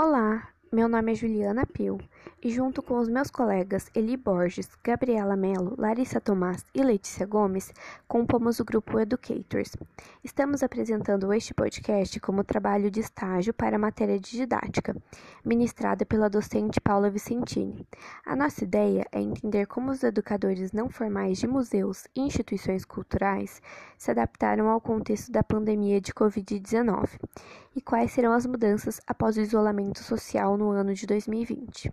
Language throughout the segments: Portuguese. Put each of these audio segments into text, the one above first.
Olá, meu nome é Juliana Pio e, junto com os meus colegas Eli Borges, Gabriela Mello, Larissa Tomás e Letícia Gomes, compomos o grupo Educators. Estamos apresentando este podcast como trabalho de estágio para a matéria de didática, ministrada pela docente Paula Vicentini. A nossa ideia é entender como os educadores não formais de museus e instituições culturais se adaptaram ao contexto da pandemia de Covid-19 e quais serão as mudanças após o isolamento social no ano de 2020.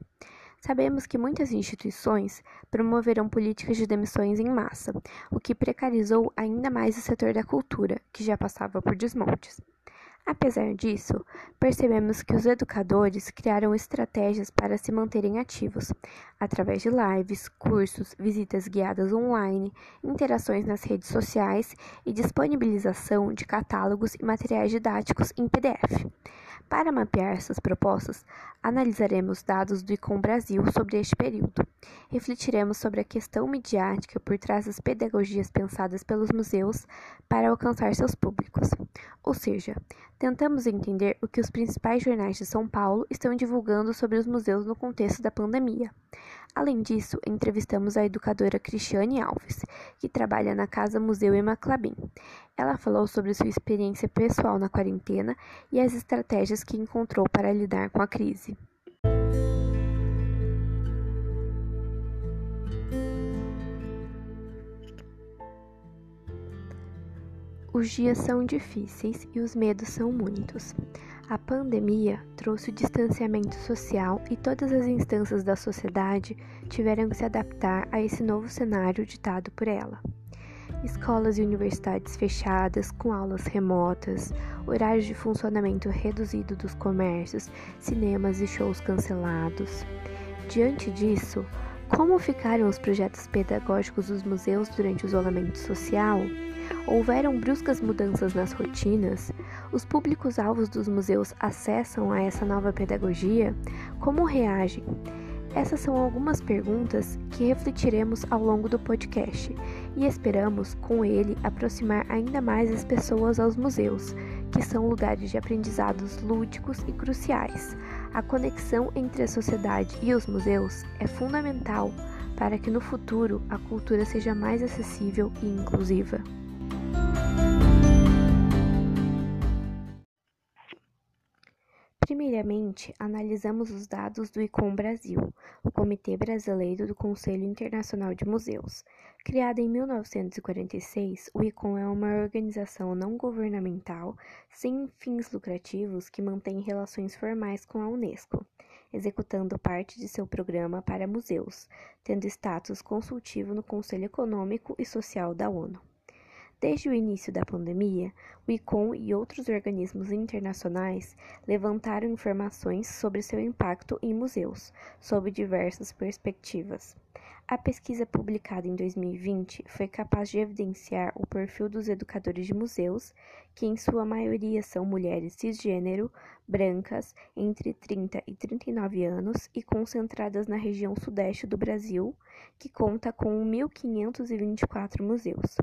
Sabemos que muitas instituições promoverão políticas de demissões em massa, o que precarizou ainda mais o setor da cultura, que já passava por desmontes. Apesar disso, percebemos que os educadores criaram estratégias para se manterem ativos, através de lives, cursos, visitas guiadas online, interações nas redes sociais e disponibilização de catálogos e materiais didáticos em PDF. Para mapear essas propostas, analisaremos dados do ICOM Brasil sobre este período. Refletiremos sobre a questão midiática por trás das pedagogias pensadas pelos museus para alcançar seus públicos. Ou seja, tentamos entender o que os principais jornais de São Paulo estão divulgando sobre os museus no contexto da pandemia. Além disso, entrevistamos a educadora Cristiane Alves, que trabalha na Casa Museu Emaclabim. Ela falou sobre sua experiência pessoal na quarentena e as estratégias que encontrou para lidar com a crise. Os dias são difíceis e os medos são muitos. A pandemia trouxe o distanciamento social e todas as instâncias da sociedade tiveram que se adaptar a esse novo cenário ditado por ela. Escolas e universidades fechadas, com aulas remotas, horários de funcionamento reduzido dos comércios, cinemas e shows cancelados. Diante disso, como ficaram os projetos pedagógicos dos museus durante o isolamento social? Houveram bruscas mudanças nas rotinas? Os públicos-alvos dos museus acessam a essa nova pedagogia? Como reagem? Essas são algumas perguntas que refletiremos ao longo do podcast e esperamos, com ele, aproximar ainda mais as pessoas aos museus, que são lugares de aprendizados lúdicos e cruciais. A conexão entre a sociedade e os museus é fundamental para que no futuro a cultura seja mais acessível e inclusiva. Primeiramente, analisamos os dados do ICOM Brasil, o Comitê Brasileiro do Conselho Internacional de Museus. Criado em 1946, o ICOM é uma organização não governamental sem fins lucrativos que mantém relações formais com a Unesco, executando parte de seu programa para museus, tendo status consultivo no Conselho Econômico e Social da ONU. Desde o início da pandemia, o ICOM e outros organismos internacionais levantaram informações sobre seu impacto em museus, sob diversas perspectivas. A pesquisa publicada em 2020 foi capaz de evidenciar o perfil dos educadores de museus, que em sua maioria são mulheres cisgênero, brancas, entre 30 e 39 anos e concentradas na região sudeste do Brasil, que conta com 1.524 museus.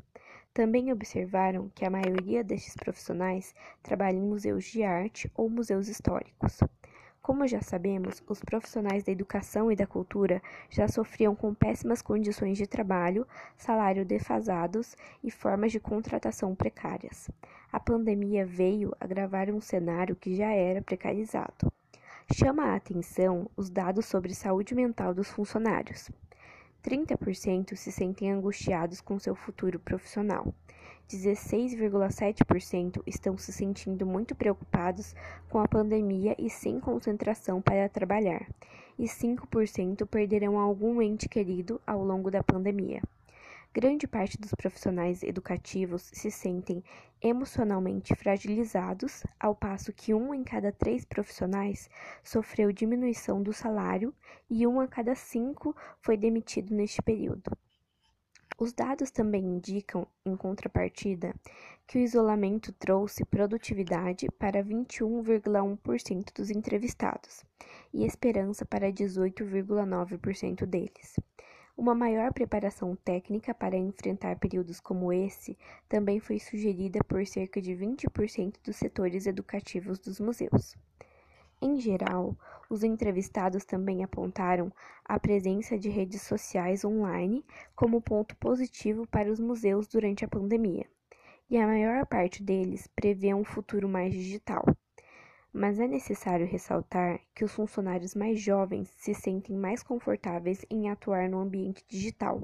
Também observaram que a maioria destes profissionais trabalha em museus de arte ou museus históricos. Como já sabemos, os profissionais da educação e da cultura já sofriam com péssimas condições de trabalho, salário defasados e formas de contratação precárias. A pandemia veio agravar um cenário que já era precarizado. Chama a atenção os dados sobre saúde mental dos funcionários. 30% se sentem angustiados com seu futuro profissional. 16,7% estão se sentindo muito preocupados com a pandemia e sem concentração para trabalhar, e 5% perderão algum ente querido ao longo da pandemia. Grande parte dos profissionais educativos se sentem emocionalmente fragilizados, ao passo que um em cada três profissionais sofreu diminuição do salário e um a cada cinco foi demitido neste período. Os dados também indicam, em contrapartida, que o isolamento trouxe produtividade para 21,1% dos entrevistados e esperança para 18,9% deles. Uma maior preparação técnica para enfrentar períodos como esse também foi sugerida por cerca de 20% dos setores educativos dos museus. Em geral, os entrevistados também apontaram a presença de redes sociais online como ponto positivo para os museus durante a pandemia, e a maior parte deles prevê um futuro mais digital. Mas é necessário ressaltar que os funcionários mais jovens se sentem mais confortáveis em atuar no ambiente digital,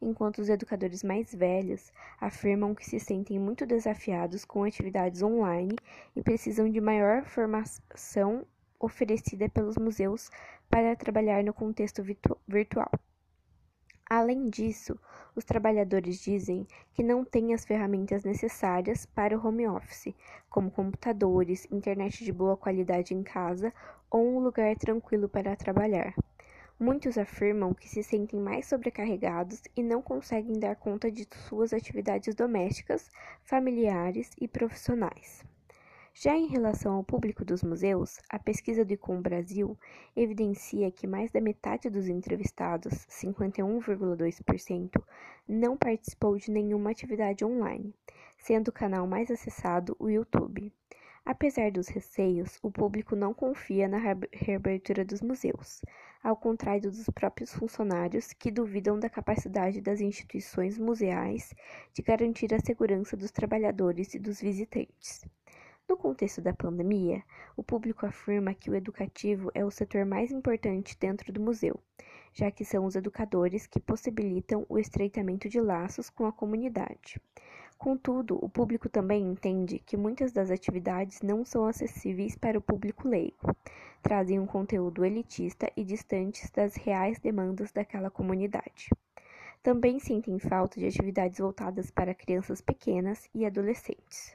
enquanto os educadores mais velhos afirmam que se sentem muito desafiados com atividades online e precisam de maior formação oferecida pelos museus para trabalhar no contexto virtual. Além disso, os trabalhadores dizem que não têm as ferramentas necessárias para o home office, como computadores, internet de boa qualidade em casa ou um lugar tranquilo para trabalhar. Muitos afirmam que se sentem mais sobrecarregados e não conseguem dar conta de suas atividades domésticas, familiares e profissionais. Já em relação ao público dos museus, a pesquisa do ICOM Brasil evidencia que mais da metade dos entrevistados, 51,2%, não participou de nenhuma atividade online, sendo o canal mais acessado o YouTube. Apesar dos receios, o público não confia na reabertura dos museus, ao contrário dos próprios funcionários que duvidam da capacidade das instituições museais de garantir a segurança dos trabalhadores e dos visitantes. No contexto da pandemia, o público afirma que o educativo é o setor mais importante dentro do museu, já que são os educadores que possibilitam o estreitamento de laços com a comunidade. Contudo, o público também entende que muitas das atividades não são acessíveis para o público leigo, trazem um conteúdo elitista e distantes das reais demandas daquela comunidade. Também sentem falta de atividades voltadas para crianças pequenas e adolescentes.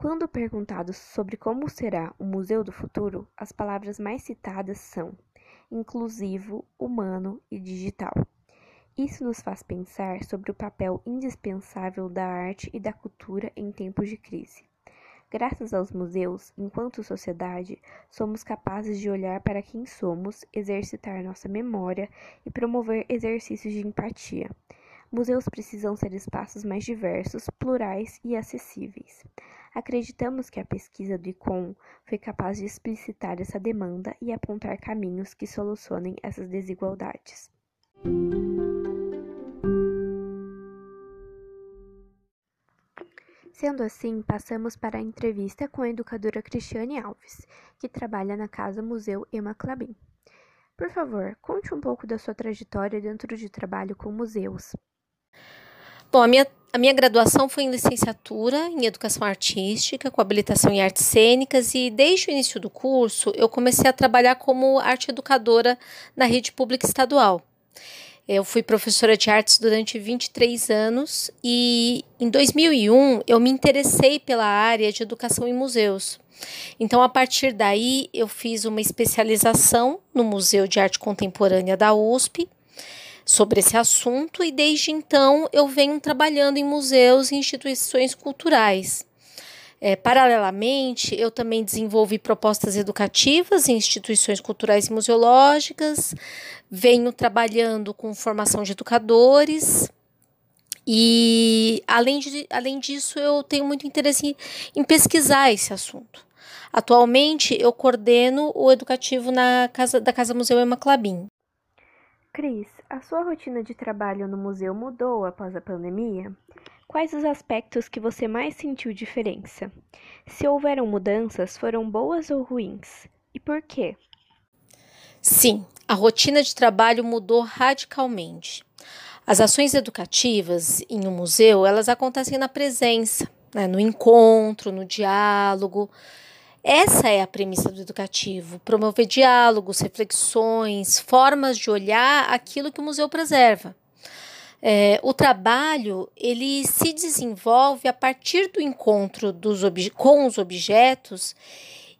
Quando perguntados sobre como será o Museu do Futuro, as palavras mais citadas são inclusivo, humano e digital. Isso nos faz pensar sobre o papel indispensável da arte e da cultura em tempos de crise. Graças aos museus, enquanto sociedade, somos capazes de olhar para quem somos, exercitar nossa memória e promover exercícios de empatia. Museus precisam ser espaços mais diversos, plurais e acessíveis. Acreditamos que a pesquisa do ICOM foi capaz de explicitar essa demanda e apontar caminhos que solucionem essas desigualdades. Sendo assim, passamos para a entrevista com a educadora Cristiane Alves, que trabalha na Casa Museu Emma Clabin. Por favor, conte um pouco da sua trajetória dentro de trabalho com museus. Bom, a minha, a minha graduação foi em licenciatura em Educação Artística, com habilitação em artes cênicas, e desde o início do curso eu comecei a trabalhar como arte educadora na rede pública estadual. Eu fui professora de artes durante 23 anos e em 2001 eu me interessei pela área de educação em museus. Então, a partir daí, eu fiz uma especialização no Museu de Arte Contemporânea da USP sobre esse assunto e desde então eu venho trabalhando em museus e instituições culturais. É, paralelamente, eu também desenvolvi propostas educativas em instituições culturais e museológicas, venho trabalhando com formação de educadores e, além, de, além disso, eu tenho muito interesse em, em pesquisar esse assunto. Atualmente, eu coordeno o educativo na casa, da Casa Museu Emma Clabin. Cris, a sua rotina de trabalho no museu mudou após a pandemia? Quais os aspectos que você mais sentiu diferença? Se houveram mudanças, foram boas ou ruins? E por quê? Sim, a rotina de trabalho mudou radicalmente. As ações educativas em um museu, elas acontecem na presença, né, no encontro, no diálogo, essa é a premissa do educativo: promover diálogos, reflexões, formas de olhar aquilo que o museu preserva. É, o trabalho ele se desenvolve a partir do encontro dos com os objetos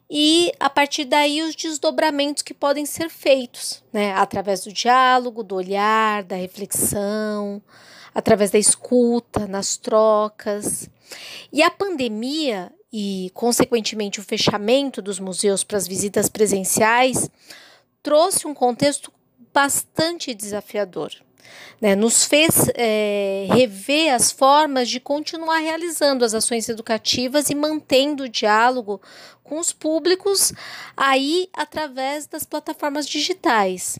e a partir daí os desdobramentos que podem ser feitos, né, através do diálogo, do olhar, da reflexão, através da escuta, nas trocas. E a pandemia e, consequentemente, o fechamento dos museus para as visitas presenciais trouxe um contexto bastante desafiador. Né, nos fez é, rever as formas de continuar realizando as ações educativas e mantendo o diálogo com os públicos aí através das plataformas digitais.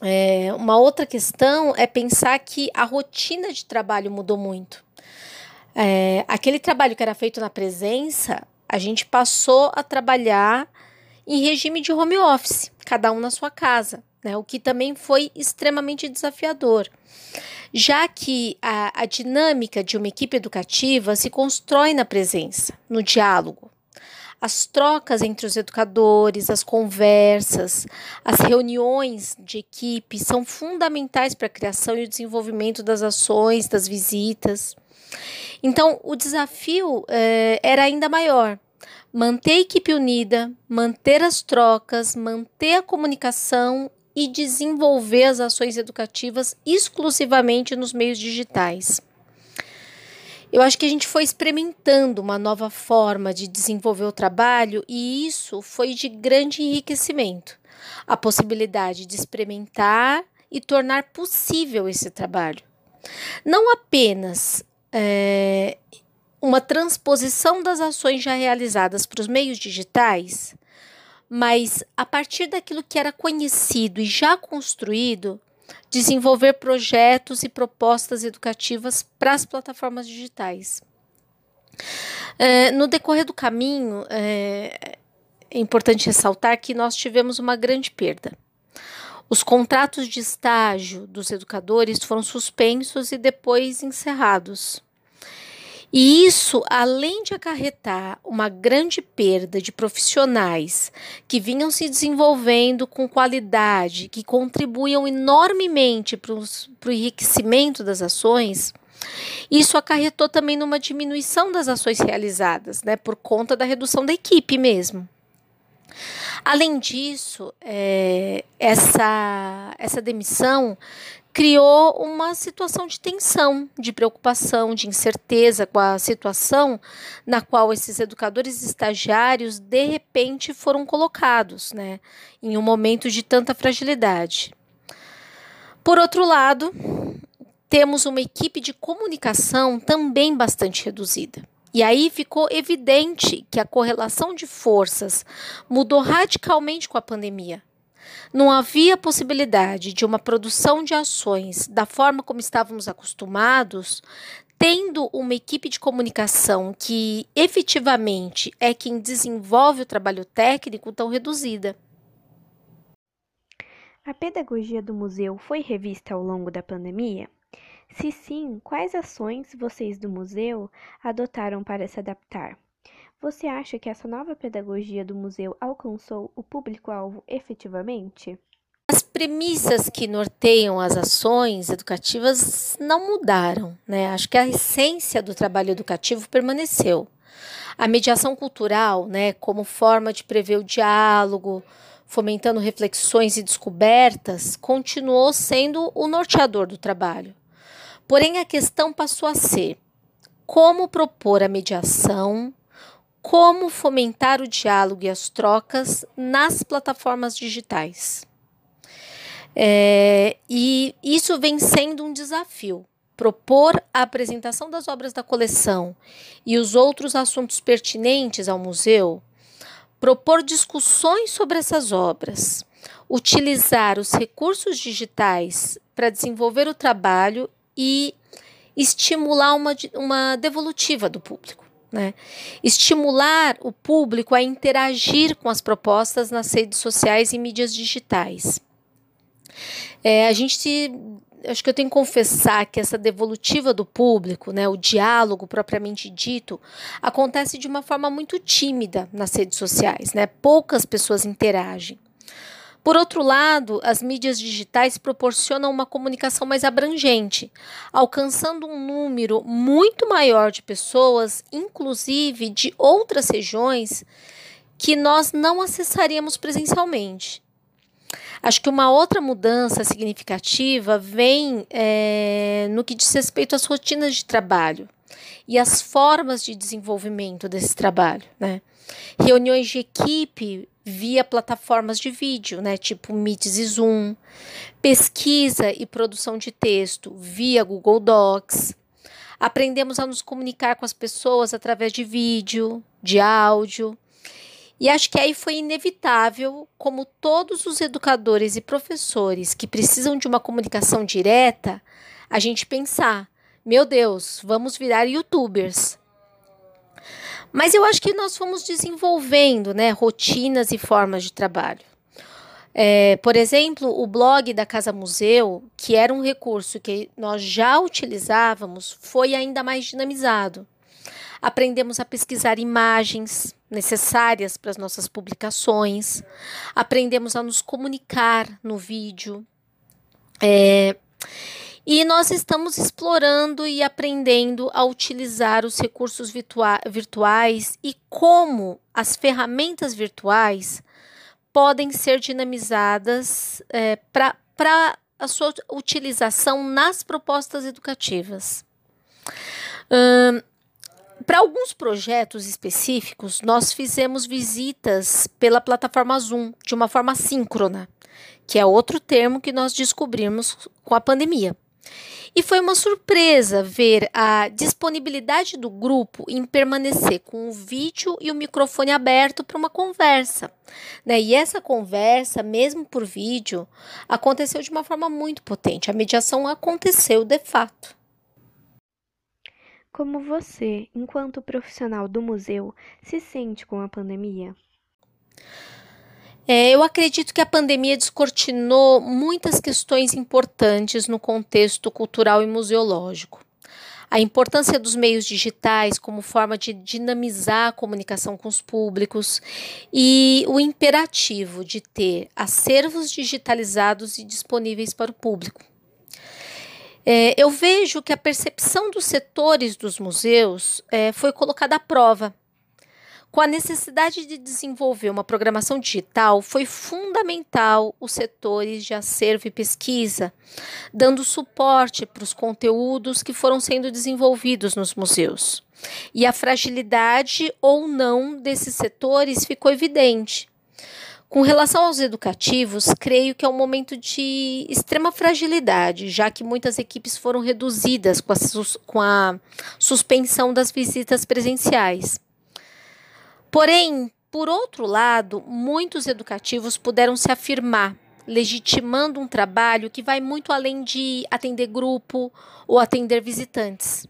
É, uma outra questão é pensar que a rotina de trabalho mudou muito. É, aquele trabalho que era feito na presença, a gente passou a trabalhar em regime de home office, cada um na sua casa né, o que também foi extremamente desafiador, já que a, a dinâmica de uma equipe educativa se constrói na presença, no diálogo. As trocas entre os educadores, as conversas, as reuniões de equipe são fundamentais para a criação e o desenvolvimento das ações, das visitas. Então, o desafio eh, era ainda maior, manter a equipe unida, manter as trocas, manter a comunicação e desenvolver as ações educativas exclusivamente nos meios digitais. Eu acho que a gente foi experimentando uma nova forma de desenvolver o trabalho e isso foi de grande enriquecimento. A possibilidade de experimentar e tornar possível esse trabalho. Não apenas é, uma transposição das ações já realizadas para os meios digitais, mas a partir daquilo que era conhecido e já construído, desenvolver projetos e propostas educativas para as plataformas digitais. É, no decorrer do caminho, é, é importante ressaltar que nós tivemos uma grande perda. Os contratos de estágio dos educadores foram suspensos e depois encerrados. E isso, além de acarretar uma grande perda de profissionais que vinham se desenvolvendo com qualidade, que contribuíam enormemente para o enriquecimento das ações, isso acarretou também numa diminuição das ações realizadas, né, por conta da redução da equipe mesmo. Além disso, é, essa, essa demissão criou uma situação de tensão, de preocupação, de incerteza com a situação na qual esses educadores estagiários de repente foram colocados, né, em um momento de tanta fragilidade. Por outro lado, temos uma equipe de comunicação também bastante reduzida. E aí ficou evidente que a correlação de forças mudou radicalmente com a pandemia. Não havia possibilidade de uma produção de ações da forma como estávamos acostumados, tendo uma equipe de comunicação que efetivamente é quem desenvolve o trabalho técnico tão reduzida. A pedagogia do museu foi revista ao longo da pandemia? Se sim, quais ações vocês do museu adotaram para se adaptar? Você acha que essa nova pedagogia do museu alcançou o público-alvo efetivamente? As premissas que norteiam as ações educativas não mudaram, né? Acho que a essência do trabalho educativo permaneceu. A mediação cultural, né, como forma de prever o diálogo, fomentando reflexões e descobertas, continuou sendo o norteador do trabalho. Porém, a questão passou a ser como propor a mediação como fomentar o diálogo e as trocas nas plataformas digitais. É, e isso vem sendo um desafio. Propor a apresentação das obras da coleção e os outros assuntos pertinentes ao museu, propor discussões sobre essas obras, utilizar os recursos digitais para desenvolver o trabalho e estimular uma, uma devolutiva do público. Né? Estimular o público a interagir com as propostas nas redes sociais e mídias digitais. É, a gente acho que eu tenho que confessar que essa devolutiva do público, né, o diálogo propriamente dito, acontece de uma forma muito tímida nas redes sociais, né? Poucas pessoas interagem. Por outro lado, as mídias digitais proporcionam uma comunicação mais abrangente, alcançando um número muito maior de pessoas, inclusive de outras regiões que nós não acessaríamos presencialmente. Acho que uma outra mudança significativa vem é, no que diz respeito às rotinas de trabalho e as formas de desenvolvimento desse trabalho, né? Reuniões de equipe via plataformas de vídeo, né, tipo Meet e Zoom, pesquisa e produção de texto via Google Docs. Aprendemos a nos comunicar com as pessoas através de vídeo, de áudio. E acho que aí foi inevitável, como todos os educadores e professores que precisam de uma comunicação direta, a gente pensar: meu Deus, vamos virar youtubers. Mas eu acho que nós fomos desenvolvendo né, rotinas e formas de trabalho. É, por exemplo, o blog da Casa Museu, que era um recurso que nós já utilizávamos, foi ainda mais dinamizado. Aprendemos a pesquisar imagens necessárias para as nossas publicações, aprendemos a nos comunicar no vídeo. É, e nós estamos explorando e aprendendo a utilizar os recursos virtua virtuais e como as ferramentas virtuais podem ser dinamizadas é, para a sua utilização nas propostas educativas. Hum, para alguns projetos específicos, nós fizemos visitas pela plataforma Zoom de uma forma síncrona, que é outro termo que nós descobrimos com a pandemia. E foi uma surpresa ver a disponibilidade do grupo em permanecer com o vídeo e o microfone aberto para uma conversa. Né? E essa conversa, mesmo por vídeo, aconteceu de uma forma muito potente. A mediação aconteceu de fato. Como você, enquanto profissional do museu, se sente com a pandemia? É, eu acredito que a pandemia descortinou muitas questões importantes no contexto cultural e museológico. A importância dos meios digitais como forma de dinamizar a comunicação com os públicos e o imperativo de ter acervos digitalizados e disponíveis para o público. É, eu vejo que a percepção dos setores dos museus é, foi colocada à prova com a necessidade de desenvolver uma programação digital, foi fundamental os setores de acervo e pesquisa, dando suporte para os conteúdos que foram sendo desenvolvidos nos museus. E a fragilidade ou não desses setores ficou evidente. Com relação aos educativos, creio que é um momento de extrema fragilidade, já que muitas equipes foram reduzidas com a, com a suspensão das visitas presenciais. Porém, por outro lado, muitos educativos puderam se afirmar, legitimando um trabalho que vai muito além de atender grupo ou atender visitantes.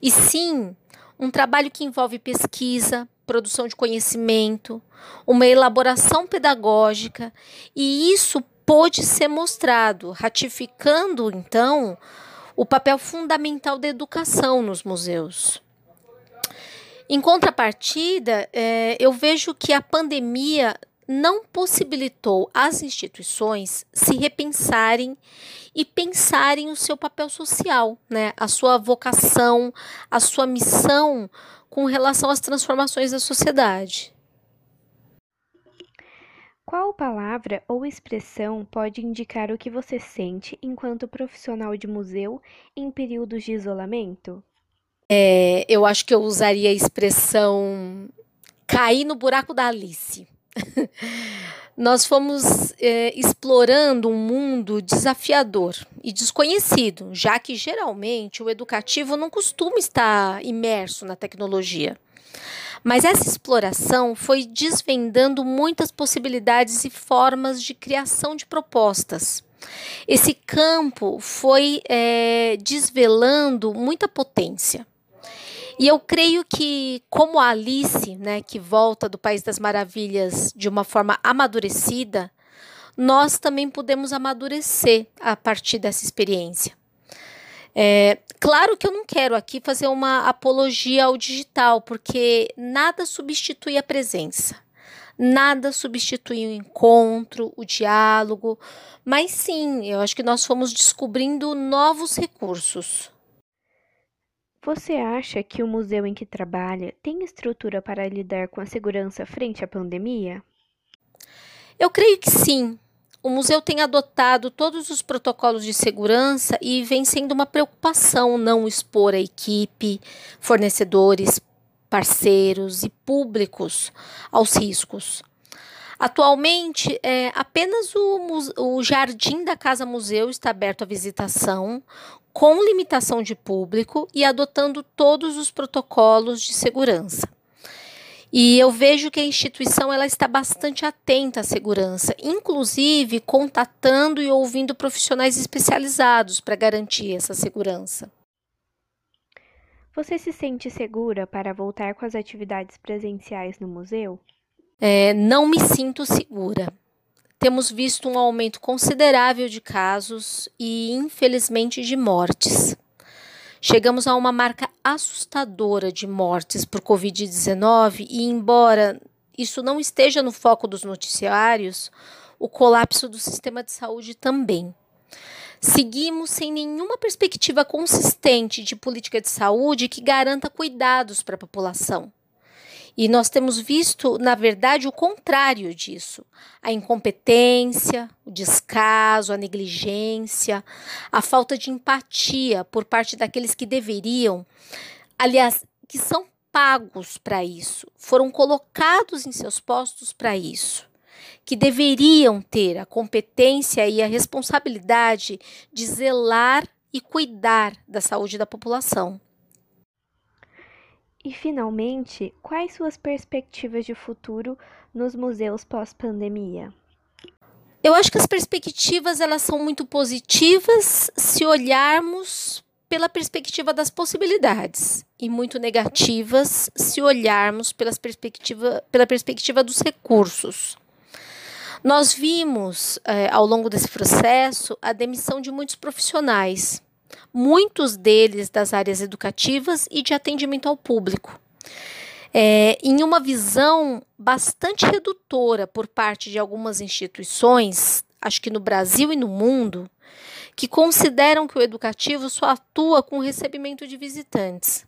E sim, um trabalho que envolve pesquisa, produção de conhecimento, uma elaboração pedagógica, e isso pôde ser mostrado, ratificando então o papel fundamental da educação nos museus. Em contrapartida, é, eu vejo que a pandemia não possibilitou às instituições se repensarem e pensarem o seu papel social, né? a sua vocação, a sua missão com relação às transformações da sociedade. Qual palavra ou expressão pode indicar o que você sente enquanto profissional de museu em períodos de isolamento? É, eu acho que eu usaria a expressão cair no buraco da Alice. Nós fomos é, explorando um mundo desafiador e desconhecido, já que geralmente o educativo não costuma estar imerso na tecnologia. Mas essa exploração foi desvendando muitas possibilidades e formas de criação de propostas. Esse campo foi é, desvelando muita potência. E eu creio que, como a Alice, né, que volta do País das Maravilhas de uma forma amadurecida, nós também podemos amadurecer a partir dessa experiência. É, claro que eu não quero aqui fazer uma apologia ao digital, porque nada substitui a presença. Nada substitui o encontro, o diálogo, mas sim, eu acho que nós fomos descobrindo novos recursos. Você acha que o museu em que trabalha tem estrutura para lidar com a segurança frente à pandemia? Eu creio que sim. o museu tem adotado todos os protocolos de segurança e vem sendo uma preocupação não expor a equipe, fornecedores, parceiros e públicos aos riscos. Atualmente, é, apenas o, o jardim da Casa Museu está aberto à visitação, com limitação de público e adotando todos os protocolos de segurança. E eu vejo que a instituição ela está bastante atenta à segurança, inclusive contatando e ouvindo profissionais especializados para garantir essa segurança. Você se sente segura para voltar com as atividades presenciais no museu? É, não me sinto segura. Temos visto um aumento considerável de casos e, infelizmente, de mortes. Chegamos a uma marca assustadora de mortes por Covid-19 e, embora isso não esteja no foco dos noticiários, o colapso do sistema de saúde também. Seguimos sem nenhuma perspectiva consistente de política de saúde que garanta cuidados para a população. E nós temos visto, na verdade, o contrário disso: a incompetência, o descaso, a negligência, a falta de empatia por parte daqueles que deveriam, aliás, que são pagos para isso, foram colocados em seus postos para isso, que deveriam ter a competência e a responsabilidade de zelar e cuidar da saúde da população. E, finalmente, quais suas perspectivas de futuro nos museus pós-pandemia? Eu acho que as perspectivas elas são muito positivas se olharmos pela perspectiva das possibilidades e muito negativas se olharmos pelas perspectiva, pela perspectiva dos recursos. Nós vimos, eh, ao longo desse processo, a demissão de muitos profissionais muitos deles das áreas educativas e de atendimento ao público. É, em uma visão bastante redutora por parte de algumas instituições, acho que no Brasil e no mundo, que consideram que o educativo só atua com o recebimento de visitantes.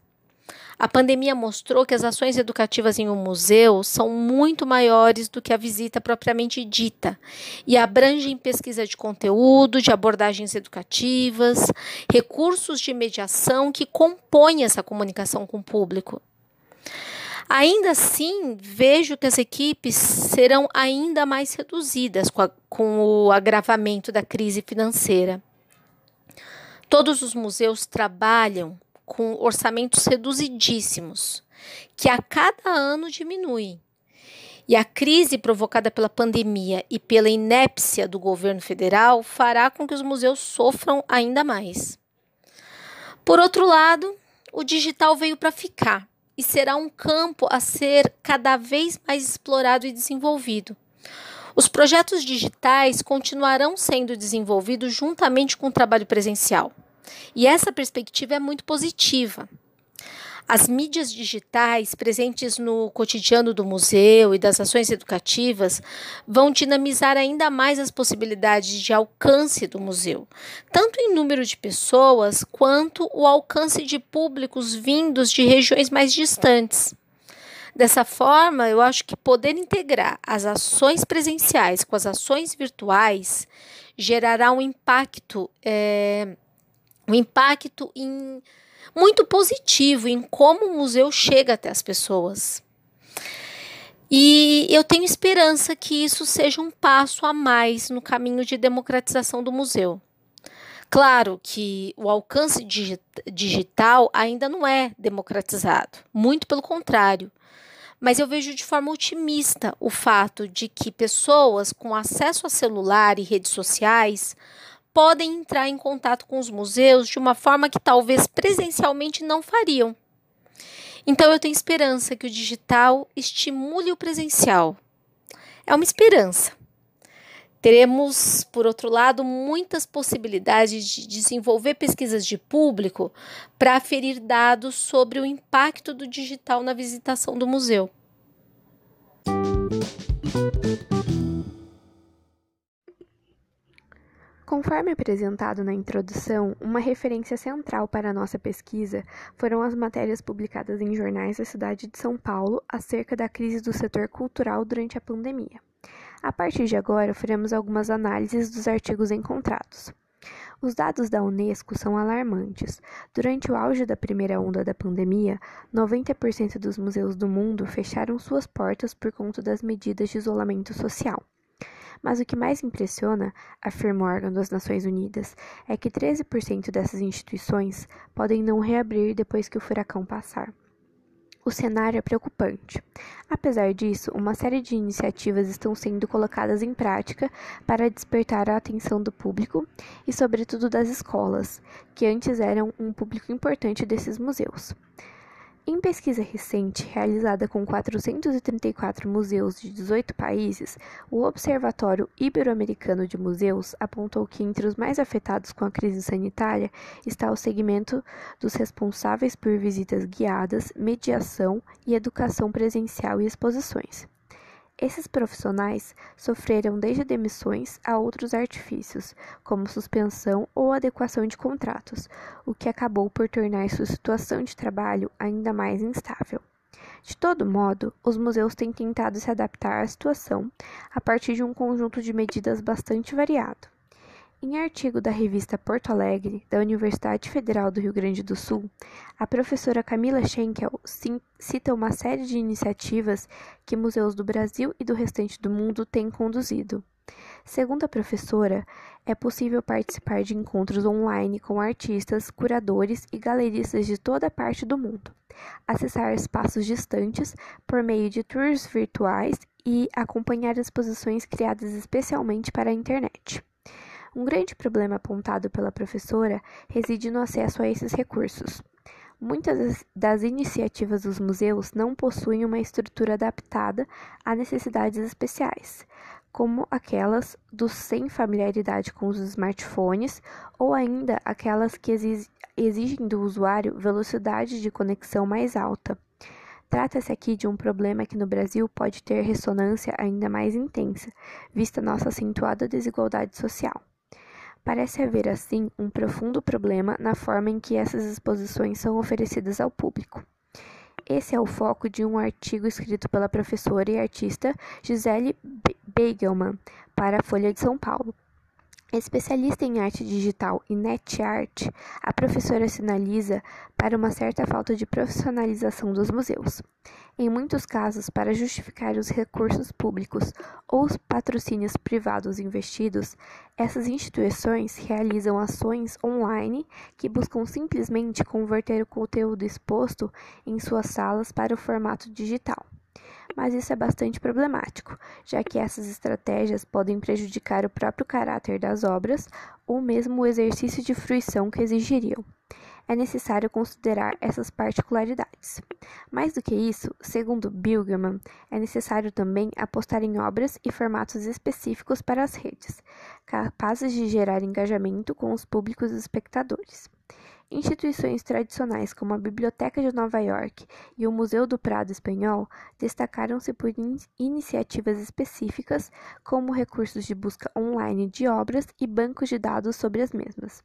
A pandemia mostrou que as ações educativas em um museu são muito maiores do que a visita propriamente dita e abrangem pesquisa de conteúdo, de abordagens educativas, recursos de mediação que compõem essa comunicação com o público. Ainda assim, vejo que as equipes serão ainda mais reduzidas com, a, com o agravamento da crise financeira. Todos os museus trabalham com orçamentos reduzidíssimos, que a cada ano diminuem. E a crise provocada pela pandemia e pela inépcia do governo federal fará com que os museus sofram ainda mais. Por outro lado, o digital veio para ficar e será um campo a ser cada vez mais explorado e desenvolvido. Os projetos digitais continuarão sendo desenvolvidos juntamente com o trabalho presencial. E essa perspectiva é muito positiva. As mídias digitais presentes no cotidiano do museu e das ações educativas vão dinamizar ainda mais as possibilidades de alcance do museu, tanto em número de pessoas quanto o alcance de públicos vindos de regiões mais distantes. Dessa forma, eu acho que poder integrar as ações presenciais com as ações virtuais gerará um impacto. É, um impacto em, muito positivo em como o museu chega até as pessoas. E eu tenho esperança que isso seja um passo a mais no caminho de democratização do museu. Claro que o alcance digital ainda não é democratizado, muito pelo contrário. Mas eu vejo de forma otimista o fato de que pessoas com acesso a celular e redes sociais podem entrar em contato com os museus de uma forma que talvez presencialmente não fariam. Então eu tenho esperança que o digital estimule o presencial. É uma esperança. Teremos, por outro lado, muitas possibilidades de desenvolver pesquisas de público para aferir dados sobre o impacto do digital na visitação do museu. Conforme apresentado na introdução, uma referência central para nossa pesquisa foram as matérias publicadas em jornais da cidade de São Paulo acerca da crise do setor cultural durante a pandemia. A partir de agora, faremos algumas análises dos artigos encontrados. Os dados da Unesco são alarmantes. Durante o auge da primeira onda da pandemia, 90% dos museus do mundo fecharam suas portas por conta das medidas de isolamento social. Mas o que mais impressiona, afirma o órgão das Nações Unidas, é que 13% dessas instituições podem não reabrir depois que o furacão passar. O cenário é preocupante. Apesar disso, uma série de iniciativas estão sendo colocadas em prática para despertar a atenção do público e, sobretudo, das escolas, que antes eram um público importante desses museus. Em pesquisa recente, realizada com 434 museus de 18 países, o Observatório Ibero-Americano de Museus apontou que entre os mais afetados com a crise sanitária está o segmento dos responsáveis por visitas guiadas, mediação e educação presencial e exposições. Esses profissionais sofreram desde demissões a outros artifícios, como suspensão ou adequação de contratos, o que acabou por tornar sua situação de trabalho ainda mais instável. De todo modo, os museus têm tentado se adaptar à situação a partir de um conjunto de medidas bastante variado. Em artigo da revista Porto Alegre, da Universidade Federal do Rio Grande do Sul, a professora Camila Schenkel cita uma série de iniciativas que museus do Brasil e do restante do mundo têm conduzido. Segundo a professora, é possível participar de encontros online com artistas, curadores e galeristas de toda parte do mundo, acessar espaços distantes por meio de tours virtuais e acompanhar exposições criadas especialmente para a internet. Um grande problema apontado pela professora reside no acesso a esses recursos. Muitas das iniciativas dos museus não possuem uma estrutura adaptada a necessidades especiais, como aquelas dos sem familiaridade com os smartphones ou ainda aquelas que exigem do usuário velocidade de conexão mais alta. Trata-se aqui de um problema que no Brasil pode ter ressonância ainda mais intensa, vista nossa acentuada desigualdade social. Parece haver, assim, um profundo problema na forma em que essas exposições são oferecidas ao público. Esse é o foco de um artigo escrito pela professora e artista Gisele Beigelman para a Folha de São Paulo. Especialista em arte digital e net art, a professora sinaliza para uma certa falta de profissionalização dos museus. Em muitos casos, para justificar os recursos públicos ou os patrocínios privados investidos, essas instituições realizam ações online que buscam simplesmente converter o conteúdo exposto em suas salas para o formato digital mas isso é bastante problemático, já que essas estratégias podem prejudicar o próprio caráter das obras ou mesmo o exercício de fruição que exigiriam. É necessário considerar essas particularidades. Mais do que isso, segundo Bilgerman, é necessário também apostar em obras e formatos específicos para as redes, capazes de gerar engajamento com os públicos espectadores. Instituições tradicionais como a Biblioteca de Nova York e o Museu do Prado Espanhol destacaram-se por in iniciativas específicas, como recursos de busca online de obras e bancos de dados sobre as mesmas.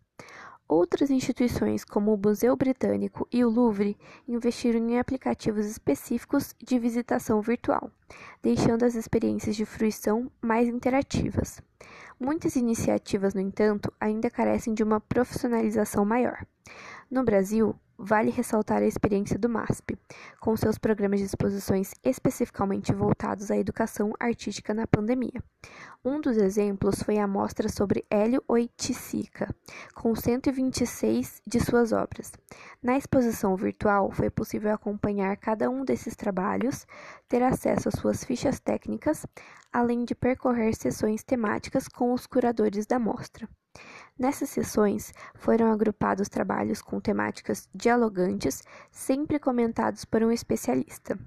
Outras instituições, como o Museu Britânico e o Louvre, investiram em aplicativos específicos de visitação virtual, deixando as experiências de fruição mais interativas. Muitas iniciativas, no entanto, ainda carecem de uma profissionalização maior. No Brasil, vale ressaltar a experiência do MASP, com seus programas de exposições especificamente voltados à educação artística na pandemia. Um dos exemplos foi a mostra sobre Hélio Oiticica, com 126 de suas obras. Na exposição virtual, foi possível acompanhar cada um desses trabalhos, ter acesso às suas fichas técnicas, além de percorrer sessões temáticas com os curadores da mostra. Nessas sessões foram agrupados trabalhos com temáticas dialogantes, sempre comentados por um especialista.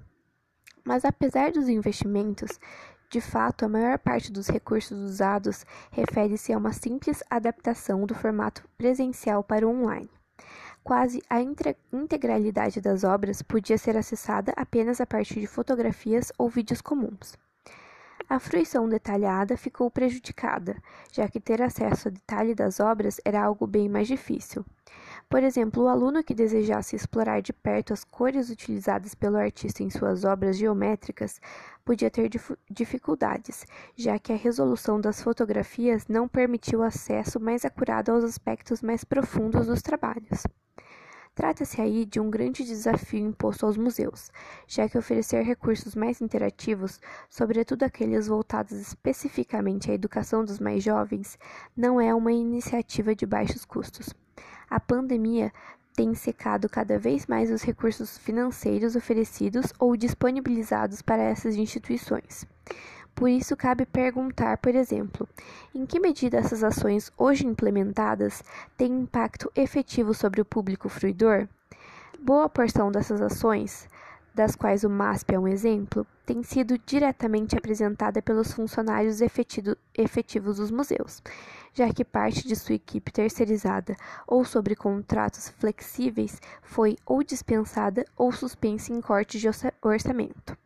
Mas apesar dos investimentos, de fato, a maior parte dos recursos usados refere-se a uma simples adaptação do formato presencial para o online. Quase a integralidade das obras podia ser acessada apenas a partir de fotografias ou vídeos comuns. A fruição detalhada ficou prejudicada, já que ter acesso ao detalhe das obras era algo bem mais difícil. Por exemplo, o aluno que desejasse explorar de perto as cores utilizadas pelo artista em suas obras geométricas podia ter dificuldades, já que a resolução das fotografias não permitiu acesso mais acurado aos aspectos mais profundos dos trabalhos. Trata-se aí de um grande desafio imposto aos museus, já que oferecer recursos mais interativos, sobretudo aqueles voltados especificamente à educação dos mais jovens, não é uma iniciativa de baixos custos. A pandemia tem secado cada vez mais os recursos financeiros oferecidos ou disponibilizados para essas instituições. Por isso, cabe perguntar, por exemplo, em que medida essas ações hoje implementadas têm impacto efetivo sobre o público fruidor? Boa porção dessas ações, das quais o MASP é um exemplo, tem sido diretamente apresentada pelos funcionários efetivos dos museus, já que parte de sua equipe terceirizada ou sobre contratos flexíveis foi ou dispensada ou suspensa em corte de orçamento.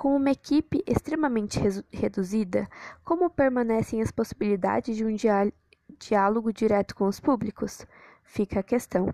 Com uma equipe extremamente reduzida, como permanecem as possibilidades de um diálogo direto com os públicos? Fica a questão.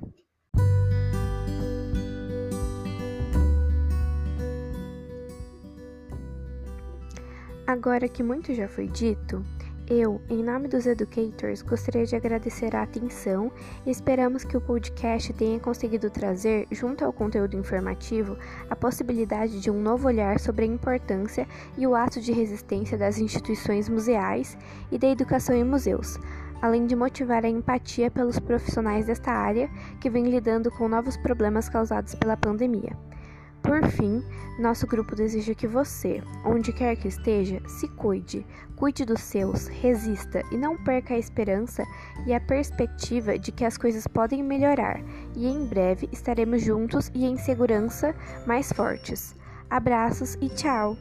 Agora que muito já foi dito, eu, em nome dos educators, gostaria de agradecer a atenção e esperamos que o podcast tenha conseguido trazer, junto ao conteúdo informativo, a possibilidade de um novo olhar sobre a importância e o ato de resistência das instituições museais e da educação em museus, além de motivar a empatia pelos profissionais desta área que vêm lidando com novos problemas causados pela pandemia. Por fim, nosso grupo deseja que você, onde quer que esteja, se cuide, cuide dos seus, resista e não perca a esperança e a perspectiva de que as coisas podem melhorar e em breve estaremos juntos e em segurança mais fortes. Abraços e tchau!